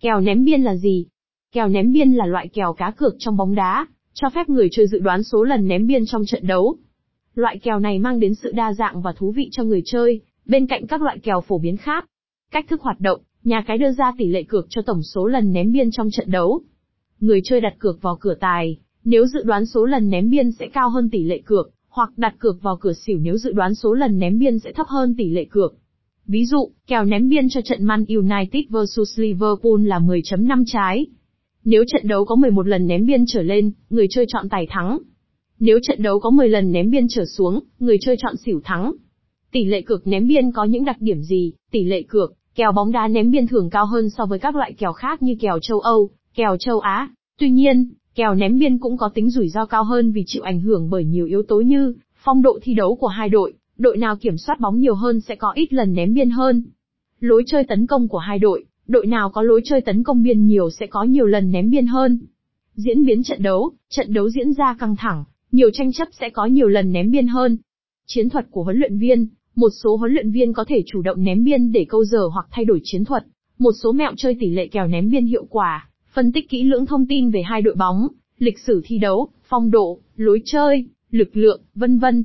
Kèo ném biên là gì? Kèo ném biên là loại kèo cá cược trong bóng đá, cho phép người chơi dự đoán số lần ném biên trong trận đấu. Loại kèo này mang đến sự đa dạng và thú vị cho người chơi, bên cạnh các loại kèo phổ biến khác. Cách thức hoạt động, nhà cái đưa ra tỷ lệ cược cho tổng số lần ném biên trong trận đấu. Người chơi đặt cược vào cửa tài, nếu dự đoán số lần ném biên sẽ cao hơn tỷ lệ cược, hoặc đặt cược vào cửa xỉu nếu dự đoán số lần ném biên sẽ thấp hơn tỷ lệ cược. Ví dụ, kèo ném biên cho trận Man United vs Liverpool là 10.5 trái. Nếu trận đấu có 11 lần ném biên trở lên, người chơi chọn tài thắng. Nếu trận đấu có 10 lần ném biên trở xuống, người chơi chọn xỉu thắng. Tỷ lệ cược ném biên có những đặc điểm gì? Tỷ lệ cược, kèo bóng đá ném biên thường cao hơn so với các loại kèo khác như kèo châu Âu, kèo châu Á. Tuy nhiên, kèo ném biên cũng có tính rủi ro cao hơn vì chịu ảnh hưởng bởi nhiều yếu tố như phong độ thi đấu của hai đội, đội nào kiểm soát bóng nhiều hơn sẽ có ít lần ném biên hơn. Lối chơi tấn công của hai đội, đội nào có lối chơi tấn công biên nhiều sẽ có nhiều lần ném biên hơn. Diễn biến trận đấu, trận đấu diễn ra căng thẳng, nhiều tranh chấp sẽ có nhiều lần ném biên hơn. Chiến thuật của huấn luyện viên, một số huấn luyện viên có thể chủ động ném biên để câu giờ hoặc thay đổi chiến thuật. Một số mẹo chơi tỷ lệ kèo ném biên hiệu quả, phân tích kỹ lưỡng thông tin về hai đội bóng, lịch sử thi đấu, phong độ, lối chơi, lực lượng, vân vân.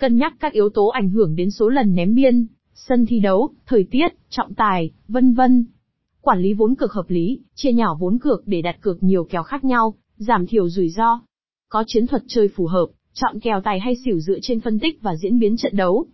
Cân nhắc các yếu tố ảnh hưởng đến số lần ném biên, sân thi đấu, thời tiết, trọng tài, vân vân. Quản lý vốn cược hợp lý, chia nhỏ vốn cược để đặt cược nhiều kèo khác nhau, giảm thiểu rủi ro. Có chiến thuật chơi phù hợp, chọn kèo tài hay xỉu dựa trên phân tích và diễn biến trận đấu.